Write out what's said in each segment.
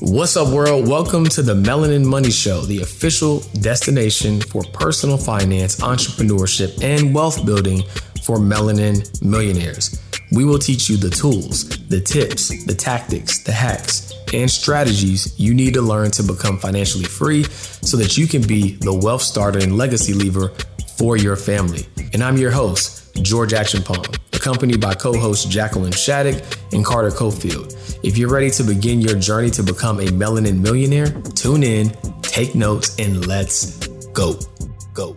What's up, world? Welcome to the Melanin Money Show, the official destination for personal finance, entrepreneurship, and wealth building for melanin millionaires. We will teach you the tools, the tips, the tactics, the hacks, and strategies you need to learn to become financially free so that you can be the wealth starter and legacy lever for your family. And I'm your host, George Acheampong, accompanied by co hosts Jacqueline Shattuck and Carter Cofield. If you're ready to begin your journey to become a melanin millionaire, tune in, take notes, and let's go. Go.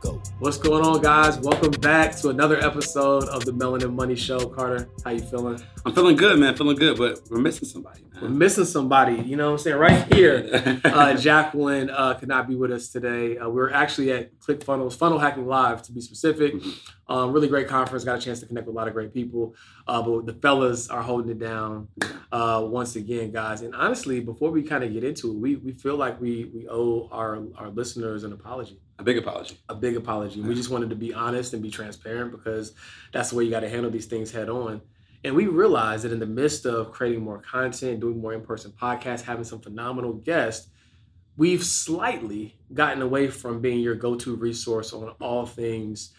Go. What's going on, guys? Welcome back to another episode of the Melanin Money Show. Carter, how you feeling? I'm feeling good, man. Feeling good, but we're missing somebody. Man. We're missing somebody. You know what I'm saying? Right here, uh, Jacqueline uh, could not be with us today. Uh, we we're actually at ClickFunnels, Funnel Hacking Live to be specific. Mm-hmm. Um, really great conference. Got a chance to connect with a lot of great people. Uh, but the fellas are holding it down uh, once again, guys. And honestly, before we kind of get into it, we we feel like we we owe our our listeners an apology. A big apology. A big apology. We just wanted to be honest and be transparent because that's the way you got to handle these things head on. And we realized that in the midst of creating more content, doing more in person podcasts, having some phenomenal guests, we've slightly gotten away from being your go to resource on all things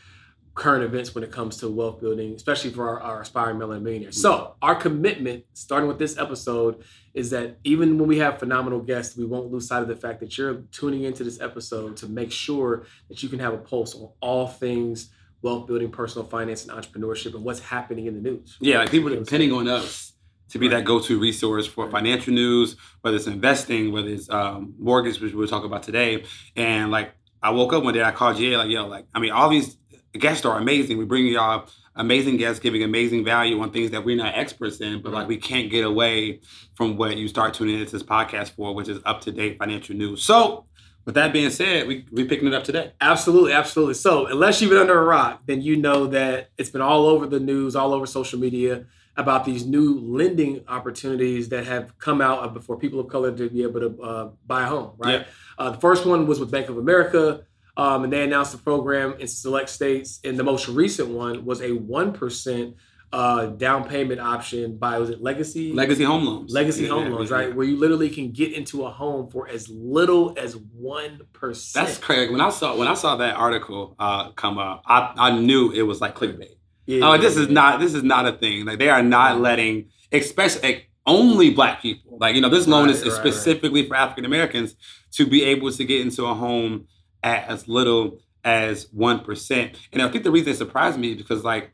current events when it comes to wealth building, especially for our, our aspiring millionaires. So, our commitment, starting with this episode, is that even when we have phenomenal guests, we won't lose sight of the fact that you're tuning into this episode to make sure that you can have a pulse on all things wealth building, personal finance, and entrepreneurship, and what's happening in the news. Yeah, like people are depending on us to be right. that go-to resource for financial news, whether it's investing, whether it's um, mortgage, which we'll talk about today. And like, I woke up one day, I called GA, like, yo, like, I mean, all these guests are amazing. We bring y'all amazing guests giving amazing value on things that we're not experts in, but like we can't get away from what you start tuning into this podcast for, which is up to date financial news. So, with that being said, we we picking it up today. Absolutely, absolutely. So, unless you've been under a rock, then you know that it's been all over the news, all over social media about these new lending opportunities that have come out for people of color to be able to uh, buy a home. Right. Yeah. Uh, the first one was with Bank of America. Um, and they announced the program in select states. And the most recent one was a 1% uh, down payment option by, was it Legacy? Legacy Home Loans. Legacy yeah, Home yeah, Loans, yeah. right? Where you literally can get into a home for as little as 1%. That's crazy. When I saw when I saw that article uh, come up, I, I knew it was like clickbait. Yeah, oh, this is not this is not a thing. Like they are not letting, especially like, only black people. Like you know, this loan right, is, is right, specifically right. for African Americans to be able to get into a home at as little as 1%. And I think the reason it surprised me is because like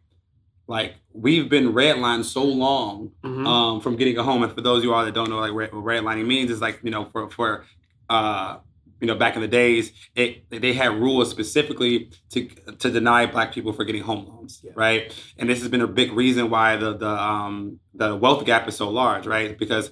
like we've been redlined so long mm-hmm. um, from getting a home. And for those of you all that don't know like what redlining means is like, you know, for for uh you know, back in the days, it they had rules specifically to to deny black people for getting home loans, yeah. right? And this has been a big reason why the the um the wealth gap is so large, right? Because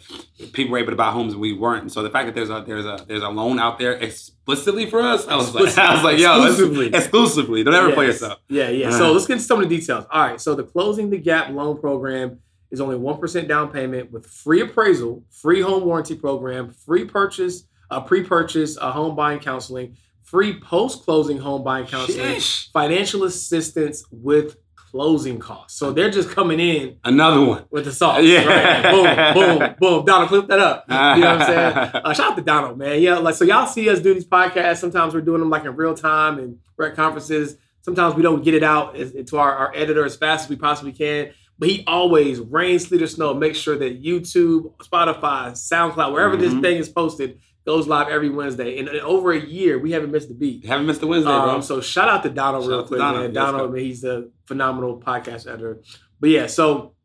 people were able to buy homes and we weren't. And so the fact that there's a there's a there's a loan out there explicitly for us, I was like, I was like, yo, exclusively, exclusively. Don't ever yes. play yourself. Yeah, yeah. Uh-huh. So let's get into some of the details. All right. So the closing the gap loan program is only one percent down payment with free appraisal, free home warranty program, free purchase a pre-purchase a home buying counseling, free post-closing home buying counseling, Sheesh. financial assistance with closing costs. So they're just coming in another one with the sauce. Yeah, right? boom, boom, boom. Donald, clip that up. You know what I'm saying? Uh, shout out to Donald, man. Yeah, like so y'all see us do these podcasts. Sometimes we're doing them like in real time and we're at conferences. Sometimes we don't get it out to our, our editor as fast as we possibly can. But he always rain, sleet, or snow, make sure that YouTube, Spotify, SoundCloud, wherever mm-hmm. this thing is posted, goes live every Wednesday. And in over a year, we haven't missed a beat. Haven't missed a Wednesday, um, bro. So shout out to Donald shout real quick, Donald. man. Donald, man, he's a phenomenal podcast editor. But yeah, so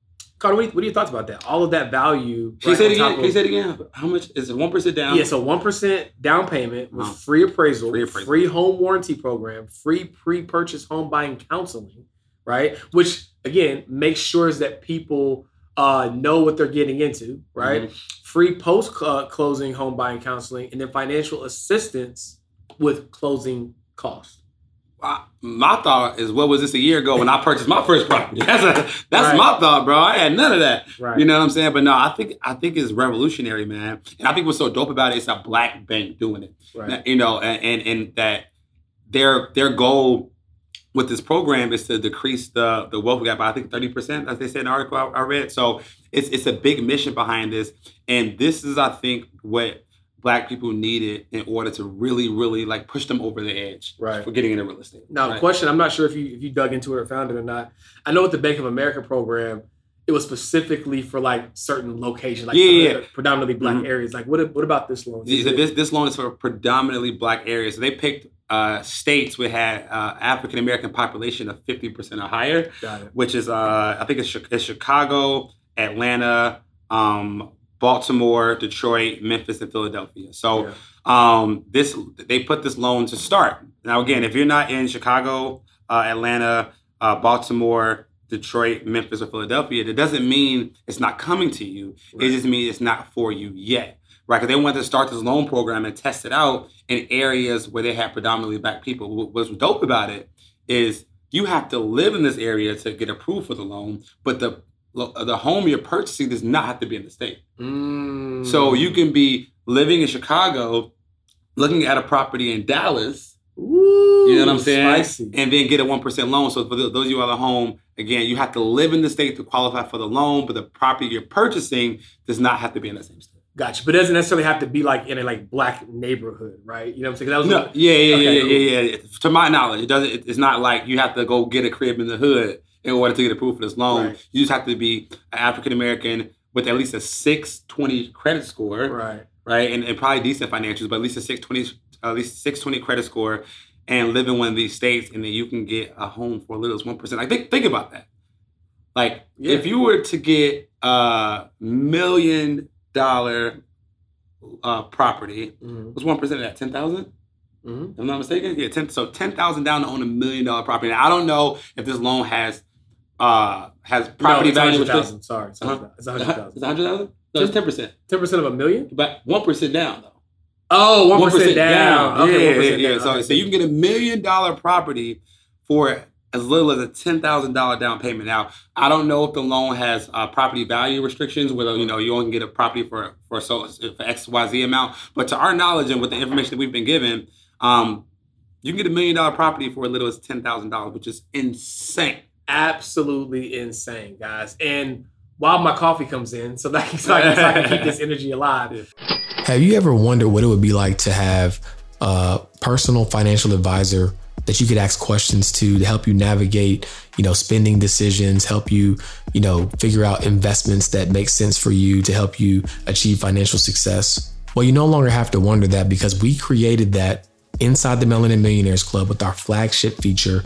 Carter, what, are your thoughts about that? All of that value. Can right you say it again? Can you say it again? How much is it? One percent down? Yeah, so one percent down payment with free appraisal, free appraisal, free home warranty program, free pre-purchase home buying counseling, right? Which again makes sure that people uh, know what they're getting into, right? Mm-hmm. Free post closing home buying counseling, and then financial assistance with closing costs. my thought is, what was this a year ago when I purchased my first property? That's a, that's right. my thought, bro. I had none of that. Right. You know what I'm saying? But no, I think I think it's revolutionary, man. And I think what's so dope about it is a black bank doing it. Right. You know, and, and and that their their goal with this program is to decrease the the wealth gap by I think thirty percent, as they said in the article I, I, read. So it's it's a big mission behind this, and this is I think what black people needed in order to really really like push them over the edge right. for getting into real estate. Now, right? question: I'm not sure if you if you dug into it or found it or not. I know with the Bank of America program. It was specifically for like certain locations, like yeah, yeah. predominantly black mm-hmm. areas. Like, what what about this loan? this this loan is for predominantly black areas. So they picked uh, states we had uh, African American population of 50% or higher, which is, uh, I think it's, it's Chicago, Atlanta, um, Baltimore, Detroit, Memphis, and Philadelphia. So yeah. um, this they put this loan to start. Now, again, if you're not in Chicago, uh, Atlanta, uh, Baltimore, Detroit, Memphis, or Philadelphia, that doesn't mean it's not coming to you. Right. It just means it's not for you yet right? Because they wanted to start this loan program and test it out in areas where they had predominantly black people. What's dope about it is you have to live in this area to get approved for the loan, but the the home you're purchasing does not have to be in the state. Mm. So you can be living in Chicago, looking at a property in Dallas. Ooh, you know what I'm saying? Spicy. And then get a one percent loan. So for those of you out of home, again, you have to live in the state to qualify for the loan, but the property you're purchasing does not have to be in the same state. Gotcha. But it doesn't necessarily have to be like in a like black neighborhood, right? You know what I'm saying? That was no, like, yeah, yeah, okay, yeah, cool. yeah, yeah. To my knowledge, it doesn't. It's not like you have to go get a crib in the hood in order to get approved for this loan. Right. You just have to be African American with at least a 620 credit score, right? Right, and, and probably decent financials, but at least a 620, at least 620 credit score, and live in one of these states, and then you can get a home for as little as one percent. Like think think about that. Like yeah. if you were to get a million dollar uh, property mm-hmm. was one percent of that ten thousand. Mm-hmm. If I'm not mistaken, yeah, ten. So ten thousand down to own a million dollar property. Now, I don't know if this loan has uh has property no, value. Thousand. Sorry, it's uh-huh. It's hundred thousand. It's hundred thousand. No, it's ten percent. Ten percent of a million, but one percent down though. Oh, 1% down. down. Okay, yeah, yeah, yeah. Down. So, okay. so you can get a million dollar property for as little as a ten thousand dollar down payment. Now, I don't know if the loan has uh, property value restrictions, whether you know you only can get a property for for so for X Y Z amount. But to our knowledge and with the information that we've been given, um, you can get a million dollar property for as little as ten thousand dollars, which is insane. Absolutely insane, guys. And while my coffee comes in, so that so I, can, so I can keep this energy alive. Have you ever wondered what it would be like to have a personal financial advisor? That you could ask questions to to help you navigate, you know, spending decisions, help you, you know, figure out investments that make sense for you to help you achieve financial success. Well, you no longer have to wonder that because we created that inside the Melanin Millionaires Club with our flagship feature,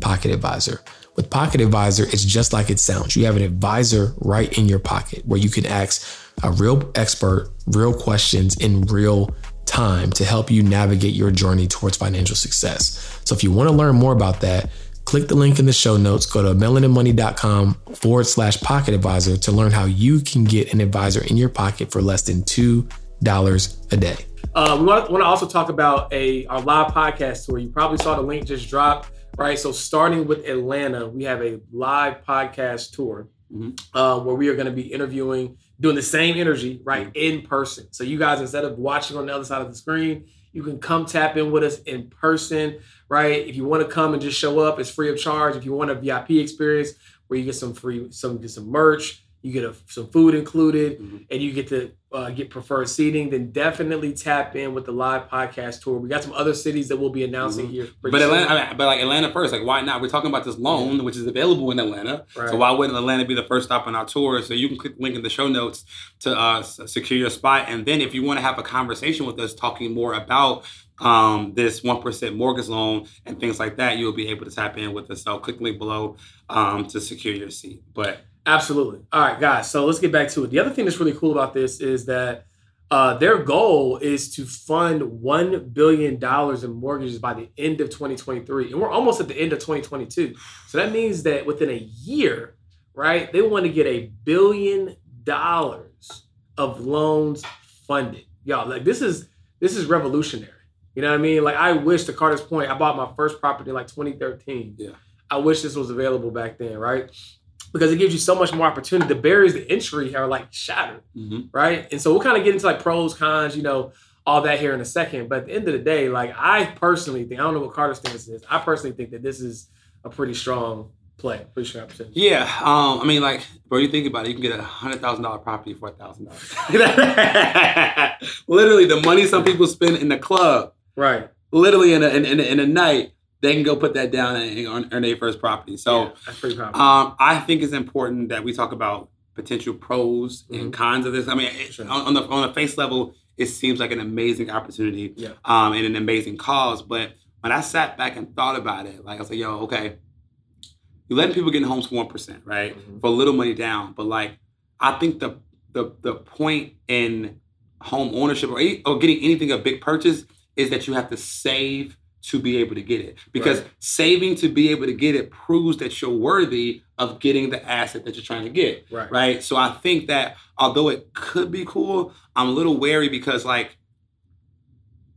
Pocket Advisor. With Pocket Advisor, it's just like it sounds. You have an advisor right in your pocket where you can ask a real expert real questions in real time to help you navigate your journey towards financial success. So if you want to learn more about that, click the link in the show notes, go to melaninmoney.com forward slash pocket advisor to learn how you can get an advisor in your pocket for less than $2 a day. Uh, we want to, also talk about a our live podcast tour. You probably saw the link just drop, right? So starting with Atlanta, we have a live podcast tour mm-hmm. uh, where we are going to be interviewing doing the same energy, right, in person. So you guys, instead of watching on the other side of the screen, you can come tap in with us in person, right? If you want to come and just show up, it's free of charge. If you want a VIP experience where you get some free, some get some merch, you get a, some food included, mm-hmm. and you get to uh, get preferred seating, then definitely tap in with the live podcast tour. We got some other cities that we'll be announcing mm-hmm. here. But Atlanta, I mean, but like Atlanta first, like why not? We're talking about this loan, which is available in Atlanta. Right. So why wouldn't Atlanta be the first stop on our tour? So you can click the link in the show notes to uh, secure your spot, and then if you want to have a conversation with us, talking more about um, this 1% mortgage loan and things like that, you'll be able to tap in with us. So click the link below um, to secure your seat. But Absolutely. All right, guys. So let's get back to it. The other thing that's really cool about this is that uh, their goal is to fund $1 billion in mortgages by the end of 2023. And we're almost at the end of 2022. So that means that within a year, right, they want to get a billion dollars of loans funded. Y'all, like this is this is revolutionary. You know what I mean? Like I wish to Carter's point, I bought my first property in like 2013. Yeah. I wish this was available back then, right? Because it gives you so much more opportunity. The barriers to entry are like shattered, mm-hmm. right? And so we'll kind of get into like pros, cons, you know, all that here in a second. But at the end of the day, like I personally think, I don't know what Carter's stance is. I personally think that this is a pretty strong play, pretty strong opportunity. Yeah, um, I mean, like, bro, you think about it, you can get a hundred thousand dollar property for a thousand dollars. Literally, the money some people spend in the club, right? Literally, in a in, in, a, in a night, they can go put that down and earn their first property. So, yeah, that's pretty powerful. Um, I think it's important that we talk about potential pros mm-hmm. and cons of this. I mean, sure. on, on, the on the face level, it seems like an amazing opportunity yeah. um, and an amazing cause. But when I sat back and thought about it, like I was like, yo, okay, you're letting people get in homes for one percent, right, mm-hmm. for a little money down. But like, I think the the the point in home ownership or, or getting anything a big purchase is that you have to save to be able to get it. Because right. saving to be able to get it proves that you're worthy of getting the asset that you're trying to get. Right. Right. So I think that although it could be cool, I'm a little wary because like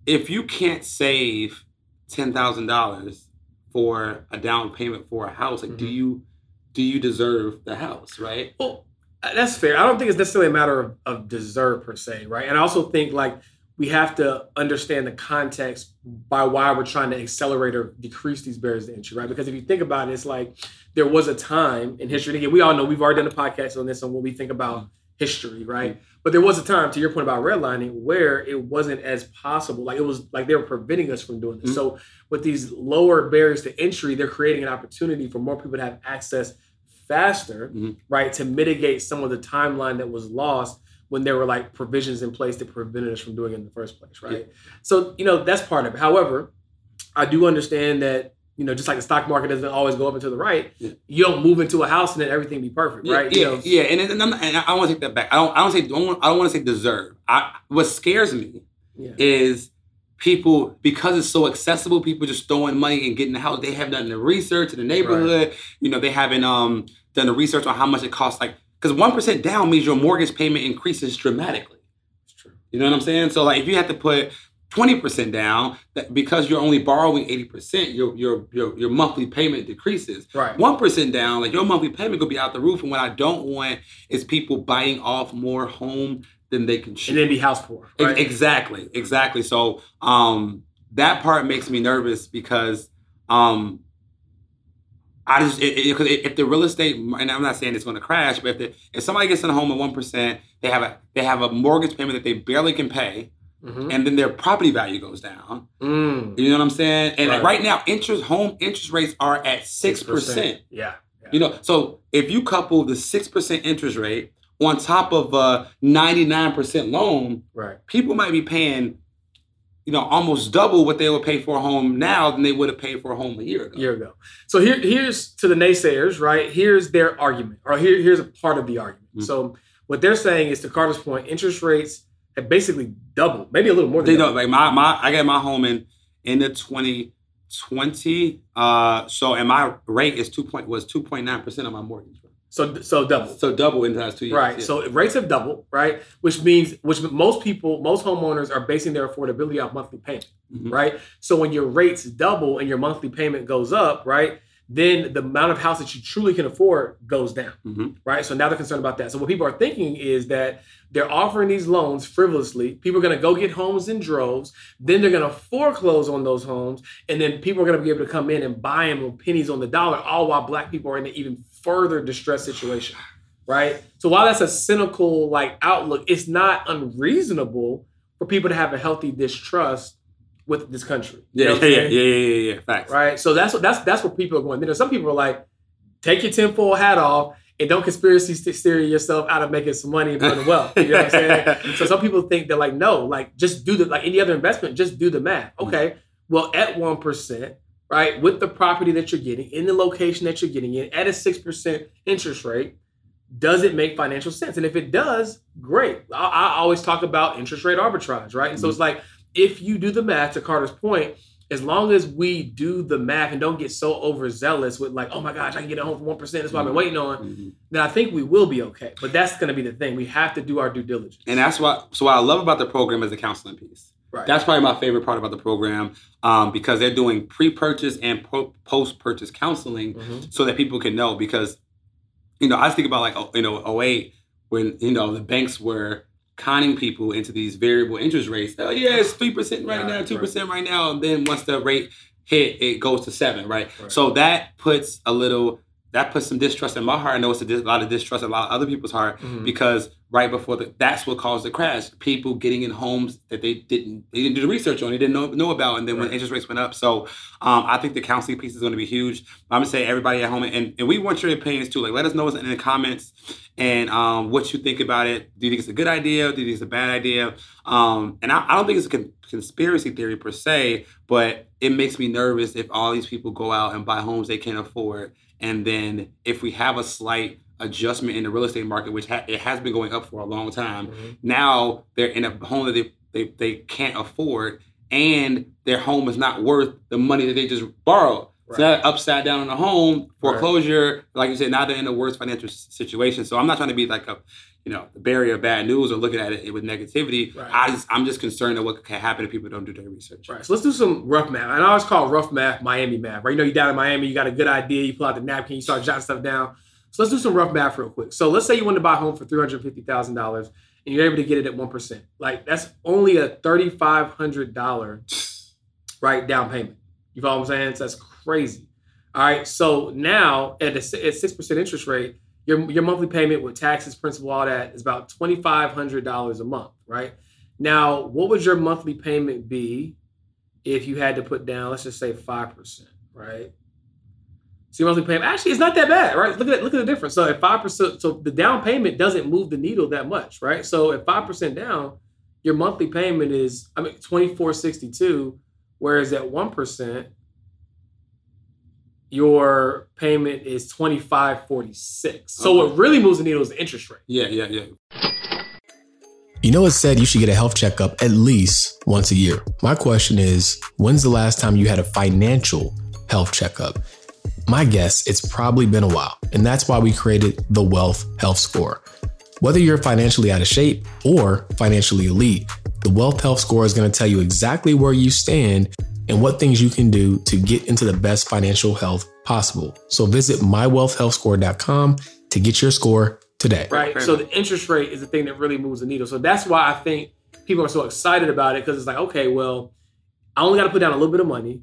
if you can't save ten thousand dollars for a down payment for a house, like mm-hmm. do you do you deserve the house, right? Well, that's fair. I don't think it's necessarily a matter of, of deserve per se, right? And I also think like we have to understand the context by why we're trying to accelerate or decrease these barriers to entry, right? Because if you think about it, it's like there was a time in history. Again, we all know we've already done a podcast on this on what we think about history, right? But there was a time, to your point about redlining, where it wasn't as possible. Like it was like they were preventing us from doing this. Mm-hmm. So with these lower barriers to entry, they're creating an opportunity for more people to have access faster, mm-hmm. right? To mitigate some of the timeline that was lost when there were like provisions in place that prevented us from doing it in the first place, right? Yeah. So, you know, that's part of it. However, I do understand that, you know, just like the stock market doesn't always go up and to the right, yeah. you don't move into a house and then everything be perfect, right? Yeah, you know? yeah. And, and, and I want to take that back. I don't, I don't say, I don't, I don't want to say deserve. I, what scares me is people because it's so accessible people just throwing money and getting the house they haven't done the research in the neighborhood right. you know they haven't um done the research on how much it costs like because 1% down means your mortgage payment increases dramatically. That's true. You know what I'm saying? So, like, if you have to put 20% down, that because you're only borrowing 80%, your, your, your, your monthly payment decreases. Right. 1% down, like, your monthly payment could be out the roof. And what I don't want is people buying off more home than they can chew. And then be house poor. Right? Exactly. Exactly. So, um, that part makes me nervous because um, I just because if the real estate, and I'm not saying it's going to crash, but if the, if somebody gets in a home at one percent, they have a they have a mortgage payment that they barely can pay, mm-hmm. and then their property value goes down. Mm. You know what I'm saying? And right. right, now, interest home interest rates are at six percent. Yeah. yeah. You know, so if you couple the six percent interest rate on top of a 99 percent loan, right, people might be paying you know, almost double what they would pay for a home now than they would have paid for a home a year ago. Year ago. So here, here's to the naysayers, right? Here's their argument, or here, here's a part of the argument. Mm-hmm. So what they're saying is, to Carter's point, interest rates have basically doubled, maybe a little more. Than they don't like my my. I got my home in in the 2020. Uh, so and my rate is two point was two point nine percent of my mortgage. So so double. So double in the last two years. Right. Yeah. So rates have doubled, right? Which means which most people, most homeowners are basing their affordability off monthly payment. Mm-hmm. Right. So when your rates double and your monthly payment goes up, right? Then the amount of house that you truly can afford goes down. Mm-hmm. Right. So now they're concerned about that. So what people are thinking is that they're offering these loans frivolously. People are going to go get homes in droves. Then they're going to foreclose on those homes. And then people are going to be able to come in and buy them with pennies on the dollar, all while black people are in an even further distressed situation. Right. So while that's a cynical like outlook, it's not unreasonable for people to have a healthy distrust with this country. Yeah, yeah, yeah, yeah, yeah, yeah, Facts. Right. So that's what that's that's what people are going. Then some people are like, take your tinfoil hat off and don't conspiracy steer yourself out of making some money and building wealth. You know what I'm saying? so some people think they're like, no, like just do the like any other investment, just do the math. Mm-hmm. Okay, well at one percent, right, with the property that you're getting in the location that you're getting in at a six percent interest rate, does it make financial sense? And if it does, great. I, I always talk about interest rate arbitrage, right? And mm-hmm. so it's like if you do the math to Carter's point as long as we do the math and don't get so overzealous with like, oh my gosh, I can get a home for one percent. That's what I've been waiting on. Mm-hmm. Then I think we will be okay. But that's going to be the thing. We have to do our due diligence. And that's what. So what I love about the program is the counseling piece. Right. That's probably my favorite part about the program um, because they're doing pre-purchase and po- post-purchase counseling mm-hmm. so that people can know. Because you know, I think about like oh, you know 08 when you know the banks were conning people into these variable interest rates. Oh yeah, it's three percent right now, two percent right now, and then once the rate hit, it goes to seven, right? right? So that puts a little that puts some distrust in my heart. I know it's a, dis- a lot of distrust in a lot of other people's heart mm-hmm. because right before the that's what caused the crash. People getting in homes that they didn't they didn't do the research on, they didn't know, know about, and then right. when interest rates went up. So um, I think the counseling piece is going to be huge. I'm gonna say everybody at home, and, and we want your opinions too. Like let us know in the comments and um, what you think about it. Do you think it's a good idea? Do you think it's a bad idea? Um, and I, I, don't think it's a con- conspiracy theory per se, but it makes me nervous if all these people go out and buy homes they can't afford and then if we have a slight adjustment in the real estate market, which ha- it has been going up for a long time, mm-hmm. now they're in a home that they, they, they can't afford and their home is not worth the money that they just borrowed. Right. So that upside down on the home, foreclosure, right. like you said, now they're in the worst financial situation. So I'm not trying to be like a you know, the barrier of bad news or looking at it with negativity. Right. I just, I'm just concerned that what can happen if people don't do their research. Right. So let's do some rough math. And I always call rough math Miami math, right? You know, you're down in Miami, you got a good idea, you pull out the napkin, you start jotting stuff down. So let's do some rough math real quick. So let's say you want to buy a home for $350,000 and you're able to get it at 1%. Like that's only a $3,500 right down payment. You follow what I'm saying? So that's crazy. All right. So now at a at 6% interest rate, your your monthly payment with taxes, principal, all that is about twenty five hundred dollars a month, right? Now, what would your monthly payment be if you had to put down, let's just say five percent, right? So your monthly payment actually it's not that bad, right? Look at look at the difference. So at five percent, so the down payment doesn't move the needle that much, right? So at five percent down, your monthly payment is I mean twenty four sixty two, whereas at one percent, your payment is twenty five forty six. So okay. what really moves the needle is the interest rate. Yeah, yeah, yeah. You know, it said you should get a health checkup at least once a year. My question is, when's the last time you had a financial health checkup? My guess, it's probably been a while, and that's why we created the Wealth Health Score. Whether you're financially out of shape or financially elite, the Wealth Health Score is going to tell you exactly where you stand and what things you can do to get into the best financial health possible. So visit mywealthhealthscore.com to get your score today. Right. So the interest rate is the thing that really moves the needle. So that's why I think people are so excited about it because it's like, okay, well, I only got to put down a little bit of money.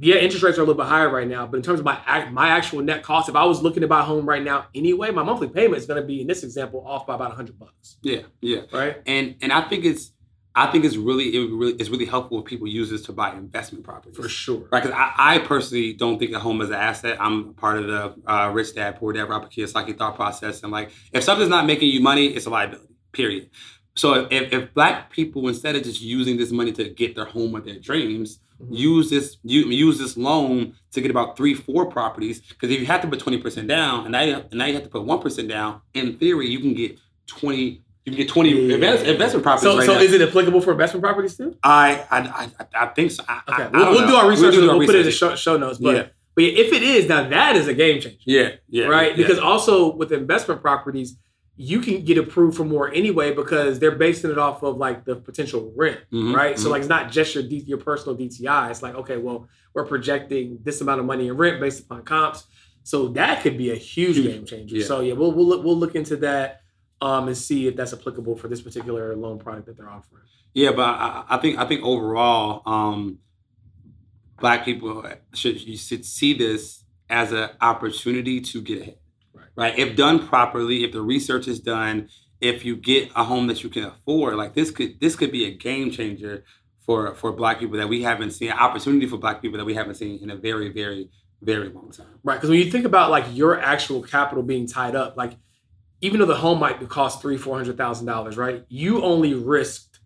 Yeah, interest rates are a little bit higher right now, but in terms of my my actual net cost, if I was looking to buy a home right now anyway, my monthly payment is going to be in this example off by about hundred bucks. Yeah, yeah, right. And and I think it's I think it's really it really it's really helpful if people use this to buy investment properties for sure. Right? Because I, I, personally don't think a home is an asset. I'm part of the uh, rich dad poor dad Robert Kiyosaki thought process, and I'm like if something's not making you money, it's a liability. Period. So if, if black people instead of just using this money to get their home of their dreams, mm-hmm. use this use this loan to get about three four properties. Because if you have to put twenty percent down, and now you, and now you have to put one percent down, in theory you can get twenty you can get twenty yeah. invest, investment properties. So, right so now. is it applicable for investment properties too? I I I, I think so. I, okay, I, we'll, we'll do our research. We'll, we'll put it in the show, show notes. But, yeah. but if it is, now that is a game changer. Yeah, yeah, right. Because also with investment properties, you can get approved for more anyway because they're basing it off of like the potential rent, mm-hmm, right? Mm-hmm. So like it's not just your D, your personal DTI. It's like okay, well we're projecting this amount of money in rent based upon comps. So that could be a huge, huge. game changer. Yeah. So yeah, we'll we'll look, we'll look into that um, and see if that's applicable for this particular loan product that they're offering. Yeah, but I, I think I think overall, um, black people should you should see this as an opportunity to get ahead. Right. right. If done properly, if the research is done, if you get a home that you can afford, like this could this could be a game changer for for black people that we haven't seen, an opportunity for black people that we haven't seen in a very, very, very long time. Right. Because when you think about like your actual capital being tied up, like even though the home might cost three, four hundred thousand dollars, right? You only risked,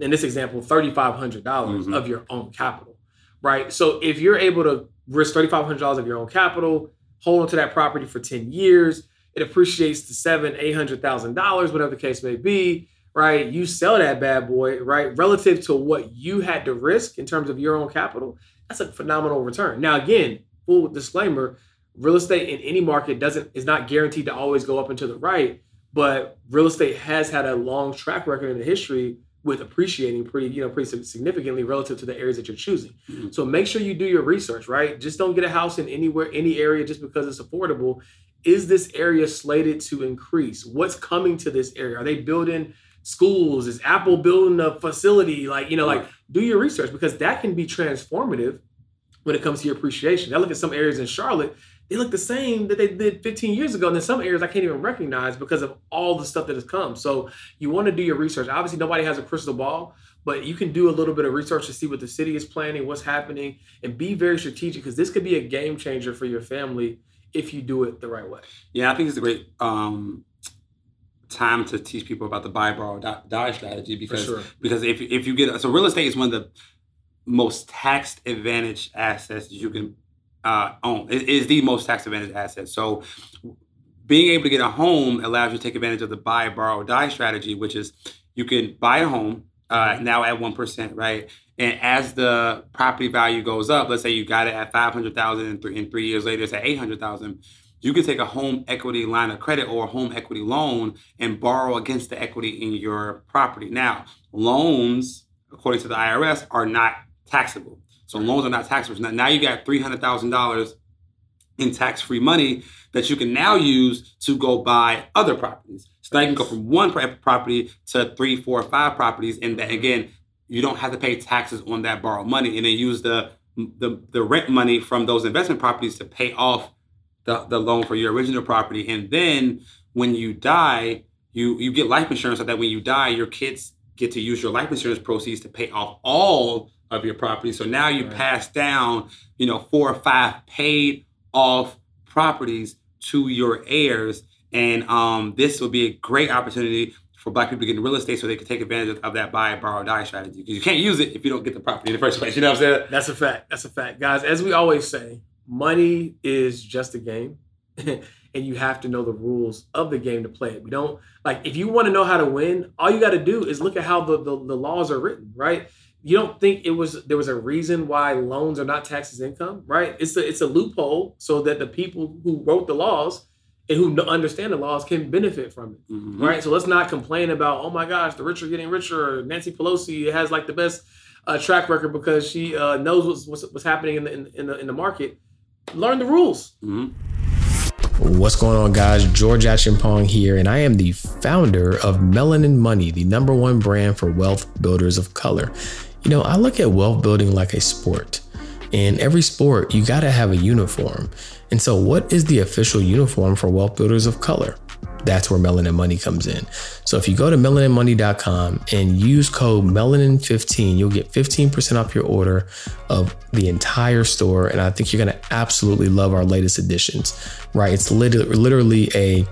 in this example, thirty five hundred dollars mm-hmm. of your own capital, right? So if you're able to risk thirty five hundred dollars of your own capital, hold on to that property for ten years, it appreciates to seven, eight hundred thousand dollars, whatever the case may be, right? You sell that bad boy, right? Relative to what you had to risk in terms of your own capital, that's a phenomenal return. Now, again, full disclaimer real estate in any market doesn't is not guaranteed to always go up and to the right, but real estate has had a long track record in the history with appreciating pretty, you know, pretty significantly relative to the areas that you're choosing. Mm-hmm. So make sure you do your research, right? Just don't get a house in anywhere, any area just because it's affordable. Is this area slated to increase? What's coming to this area? Are they building schools? Is Apple building a facility? Like, you know, like do your research because that can be transformative when it comes to your appreciation. I look at some areas in Charlotte, they look the same that they did 15 years ago. And then some areas I can't even recognize because of all the stuff that has come. So you want to do your research. Obviously, nobody has a crystal ball, but you can do a little bit of research to see what the city is planning, what's happening, and be very strategic because this could be a game changer for your family if you do it the right way. Yeah, I think it's a great um, time to teach people about the buy, borrow, die strategy because sure. because if if you get so real estate is one of the most tax advantage assets you can uh, own. It is the most tax advantage asset. So being able to get a home allows you to take advantage of the buy, borrow, die strategy, which is you can buy a home uh, now at one percent, right? And as the property value goes up, let's say you got it at five hundred thousand, and three, and three years later it's at eight hundred thousand. You can take a home equity line of credit or a home equity loan and borrow against the equity in your property. Now, loans, according to the IRS, are not taxable. So loans are not taxable. Now, now you got three hundred thousand dollars in tax-free money that you can now use to go buy other properties. So now you can go from one property to three, four, five properties, and then again, you don't have to pay taxes on that borrowed money, and then use the the, the rent money from those investment properties to pay off the, the loan for your original property. And then when you die, you you get life insurance so that when you die, your kids get to use your life insurance proceeds to pay off all of your property. So now you right. pass down, you know, four or five paid off properties to your heirs. And um, this will be a great opportunity for black people to get into real estate so they can take advantage of, that buy, borrow, die strategy. Because you can't use it if you don't get the property in the first place. You know what I'm saying? That's a fact. That's a fact. Guys, as we always say, money is just a game. and you have to know the rules of the game to play it. We don't like if you want to know how to win, all you got to do is look at how the, the, the laws are written, right? You don't think it was there was a reason why loans are not taxed as income, right? It's a it's a loophole so that the people who wrote the laws and who understand the laws can benefit from it, mm-hmm. right? So let's not complain about oh my gosh, the rich are getting richer. Nancy Pelosi has like the best uh, track record because she uh, knows what's, what's, what's happening in the in, in, the in the market. Learn the rules. Mm-hmm. What's going on, guys? George Acheampong here, and I am the founder of Melanin Money, the number one brand for wealth builders of color. You know, I look at wealth building like a sport. In every sport, you got to have a uniform. And so, what is the official uniform for wealth builders of color? That's where Melanin Money comes in. So, if you go to melaninmoney.com and use code MELANIN15, you'll get 15% off your order of the entire store. And I think you're going to absolutely love our latest additions, right? It's literally a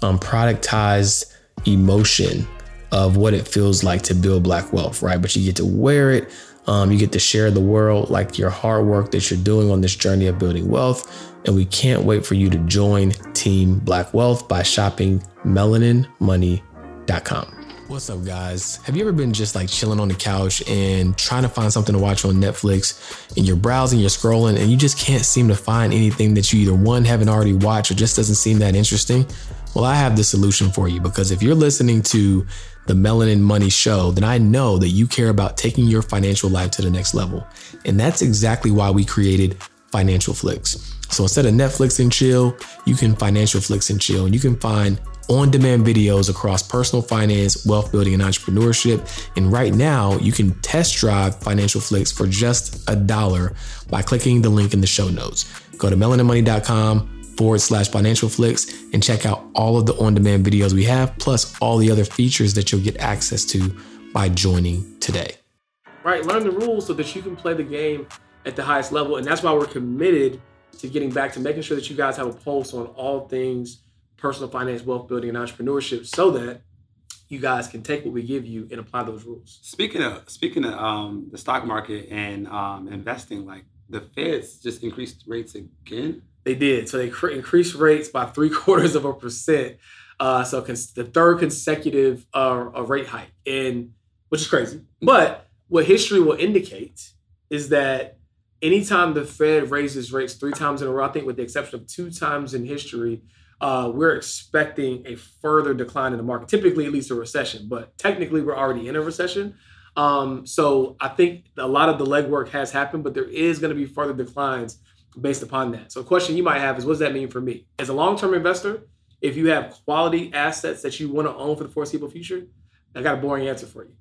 um, productized emotion of what it feels like to build black wealth, right? But you get to wear it. Um, you get to share the world, like your hard work that you're doing on this journey of building wealth. And we can't wait for you to join Team Black Wealth by shopping melaninmoney.com. What's up, guys? Have you ever been just like chilling on the couch and trying to find something to watch on Netflix and you're browsing, you're scrolling, and you just can't seem to find anything that you either one haven't already watched or just doesn't seem that interesting? Well, I have the solution for you because if you're listening to the Melanin Money Show, then I know that you care about taking your financial life to the next level. And that's exactly why we created Financial Flicks. So instead of Netflix and chill, you can Financial Flicks and chill, and you can find on demand videos across personal finance, wealth building, and entrepreneurship. And right now, you can test drive Financial Flicks for just a dollar by clicking the link in the show notes. Go to melaninmoney.com forward slash financial flicks and check out all of the on demand videos we have, plus all the other features that you'll get access to by joining today. Right, learn the rules so that you can play the game at the highest level. And that's why we're committed to getting back to making sure that you guys have a pulse on all things personal finance, wealth building, and entrepreneurship so that you guys can take what we give you and apply those rules. Speaking of speaking of um, the stock market and um, investing, like the Feds just increased rates again. They did. So they cr- increased rates by three quarters of a percent. Uh, so cons- the third consecutive uh, rate hike, and which is crazy. But what history will indicate is that anytime the Fed raises rates three times in a row, I think with the exception of two times in history, uh, we're expecting a further decline in the market. Typically, at least a recession, but technically, we're already in a recession. Um, so I think a lot of the legwork has happened, but there is going to be further declines based upon that. So a question you might have is what does that mean for me? As a long-term investor, if you have quality assets that you want to own for the foreseeable future, I got a boring answer for you.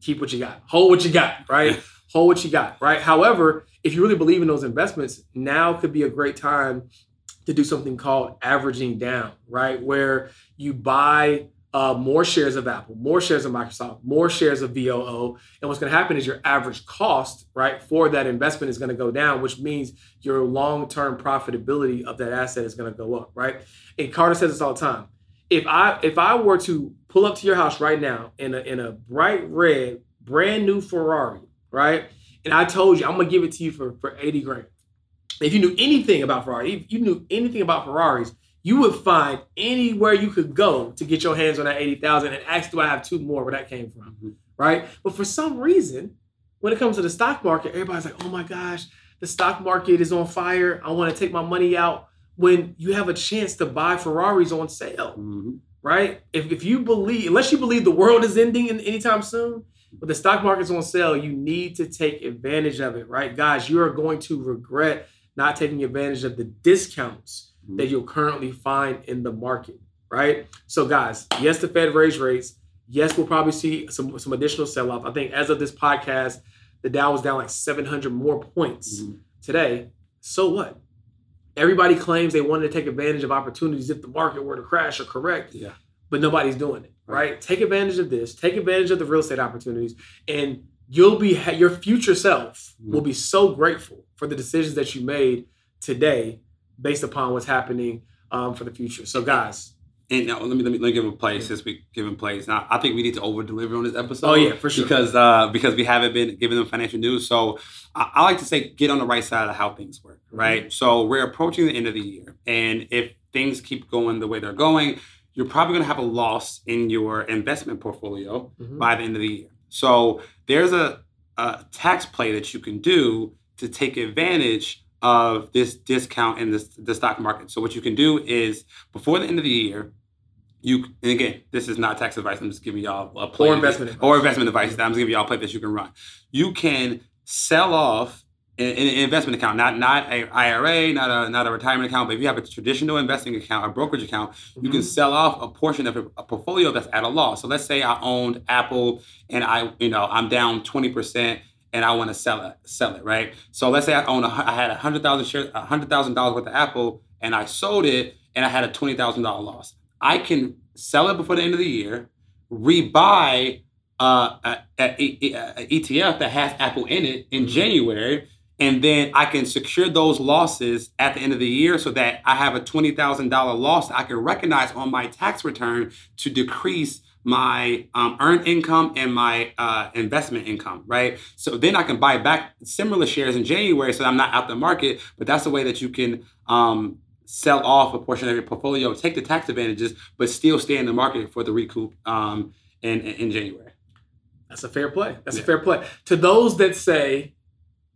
keep what you got. Hold what you got, right? Hold what you got, right? However, if you really believe in those investments, now could be a great time to do something called averaging down, right? Where you buy uh, more shares of Apple, more shares of Microsoft, more shares of VOO. And what's going to happen is your average cost, right, for that investment is going to go down, which means your long term profitability of that asset is going to go up, right? And Carter says this all the time. If I if I were to pull up to your house right now in a in a bright red, brand new Ferrari, right, and I told you I'm gonna give it to you for for 80 grand. If you knew anything about Ferrari, if you knew anything about Ferraris, you would find anywhere you could go to get your hands on that 80,000 and ask, do I have two more where that came from? Mm-hmm. Right. But for some reason, when it comes to the stock market, everybody's like, oh my gosh, the stock market is on fire. I want to take my money out when you have a chance to buy Ferraris on sale. Mm-hmm. Right. If, if you believe, unless you believe the world is ending in, anytime soon, but the stock market's on sale, you need to take advantage of it. Right. Guys, you are going to regret not taking advantage of the discounts that mm-hmm. you'll currently find in the market, right? So, guys, yes, the Fed raised rates. Yes, we'll probably see some, some additional sell off. I think as of this podcast, the Dow was down like 700 more points mm-hmm. today. So what? Everybody claims they wanted to take advantage of opportunities if the market were to crash or correct. Yeah. But nobody's doing it, right? right? Take advantage of this. Take advantage of the real estate opportunities, and you'll be your future self mm-hmm. will be so grateful for the decisions that you made today based upon what's happening um, for the future. So, guys. And now, let me let me let me give a play since we give him plays. Now, I think we need to over deliver on this episode. Oh yeah, for sure. Because uh, because we haven't been giving them financial news. So I, I like to say get on the right side of how things work. Mm-hmm. Right. Mm-hmm. So we're approaching the end of the year, and if things keep going the way they're going, you're probably going to have a loss in your investment portfolio mm-hmm. by the end of the year. So there's a, a tax play that you can do to take advantage of this discount in this, the stock market. So what you can do is before the end of the year, you and again, this is not tax advice. I'm just giving y'all a play or investment advice. or investment advice. I'm just giving y'all a play that you can run. You can sell off an, an investment account, not not a IRA, not a not a retirement account, but if you have a traditional investing account, a brokerage account, mm-hmm. you can mm-hmm. sell off a portion of a, a portfolio that's at a loss. So let's say I owned Apple and I, you know, I'm down 20 percent and I want to sell it, sell it, right? So let's say I own, a, I had a hundred thousand shares, a hundred thousand dollars worth of Apple, and I sold it, and I had a twenty thousand dollar loss. I can sell it before the end of the year, rebuy uh, a, a, a, ETF that has Apple in it in mm-hmm. January, and then I can secure those losses at the end of the year so that I have a twenty thousand dollar loss I can recognize on my tax return to decrease my um, earned income and my uh, investment income, right? So then I can buy back similar shares in January so I'm not out the market. But that's the way that you can um, sell off a portion of your portfolio, take the tax advantages, but still stay in the market for the recoup um, in, in January. That's a fair play. That's yeah. a fair play. To those that say,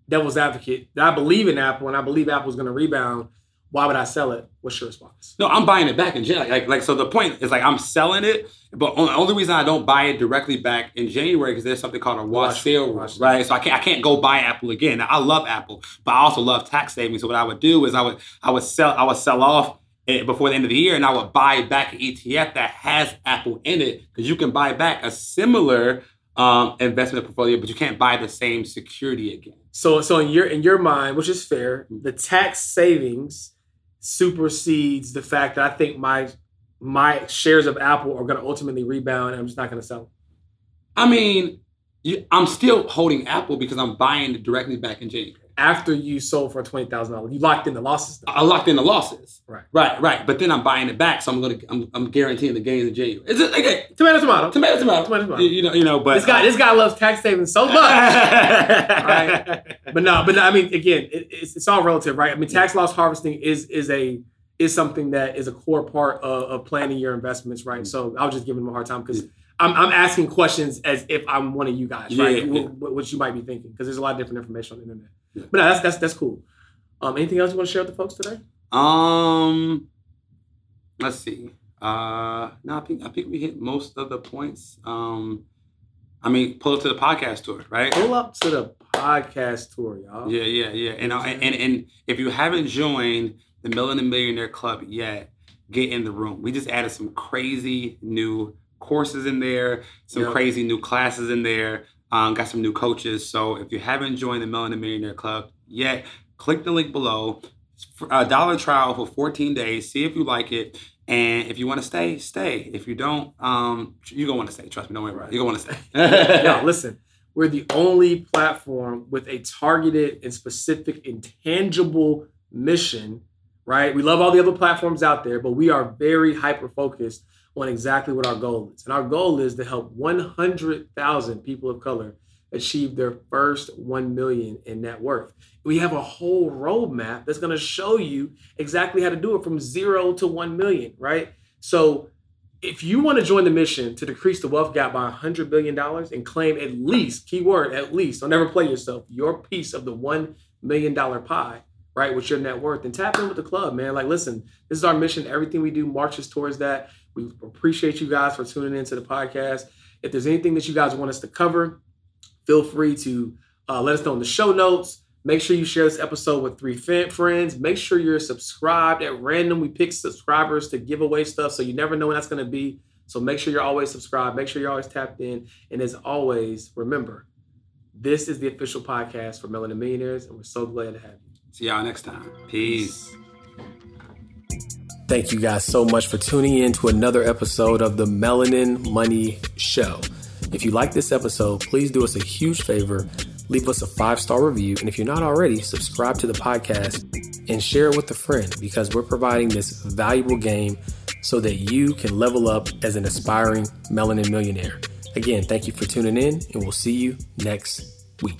devil's advocate, that I believe in Apple and I believe Apple's going to rebound, why would I sell it? What's your response? No, I'm buying it back in January. Like, like so the point is like I'm selling it, but the only reason I don't buy it directly back in January because there's something called a wash sale rule, right? So I can't I can't go buy Apple again. Now, I love Apple, but I also love tax savings. So what I would do is I would I would sell I would sell off before the end of the year, and I would buy back an ETF that has Apple in it because you can buy back a similar um, investment portfolio, but you can't buy the same security again. So, so in your in your mind, which is fair, the tax savings supersedes the fact that I think my my shares of Apple are going to ultimately rebound, and I'm just not going to sell. I mean, you, I'm still holding Apple because I'm buying it directly back in January after you sold for twenty thousand dollars. You locked in the losses. Though. I locked in the losses. Right. Right. Right. But then I'm buying it back, so I'm gonna I'm, I'm guaranteeing the gains in January. Is it okay? Tomato, tomato, tomato, tomato, tomato, tomato. You, know, you know, but this guy, uh, this guy loves tax savings so much. right. But no, but no, I mean, again, it, it's, it's all relative, right? I mean, tax loss harvesting is is a is something that is a core part of, of planning your investments, right? So I was just giving him a hard time because. I'm, I'm asking questions as if I'm one of you guys, right? Yeah, yeah. What, what, you might be thinking, because there's a lot of different information on the internet. But no, that's that's that's cool. Um, anything else you want to share with the folks today? Um, let's see. Uh, no, I think I think we hit most of the points. Um, I mean, pull up to the podcast tour, right? Pull up to the podcast tour, y'all. Yeah, yeah, yeah. And uh, and and if you haven't joined the Melanin Millionaire Club yet, get in the room. We just added some crazy new courses in there, some yep. crazy new classes in there. Um, got some new coaches. So if you haven't joined the Melanin Millionaire Club yet, click the link below. A dollar trial for 14 days. See if you like it. And if you want to stay, stay. If you don't, um, you're gonna want to stay. Trust me, don't worry about it. You're gonna want to stay. no, listen. We're the only platform with a targeted and specific, intangible mission. Right? We love all the other platforms out there, but we are very hyper focused on exactly what our goal is. And our goal is to help 100,000 people of color achieve their first 1 million in net worth. We have a whole roadmap that's going to show you exactly how to do it from 0 to 1 million, right? So if you want to join the mission to decrease the wealth gap by $100 billion and claim at least, keyword at least, don't ever play yourself, your piece of the $1 million pie, right, with your net worth, and tap in with the club, man. Like, listen, this is our mission. Everything we do marches towards that. We appreciate you guys for tuning into the podcast. If there's anything that you guys want us to cover, feel free to uh, let us know in the show notes. Make sure you share this episode with three friends. Make sure you're subscribed at random. We pick subscribers to give away stuff, so you never know when that's going to be. So make sure you're always subscribed. Make sure you're always tapped in. And as always, remember, this is the official podcast for Melanin Millionaires, and we're so glad to have you. See y'all next time. Peace. Thank you guys so much for tuning in to another episode of the Melanin Money Show. If you like this episode, please do us a huge favor. Leave us a five star review. And if you're not already, subscribe to the podcast and share it with a friend because we're providing this valuable game so that you can level up as an aspiring melanin millionaire. Again, thank you for tuning in, and we'll see you next week.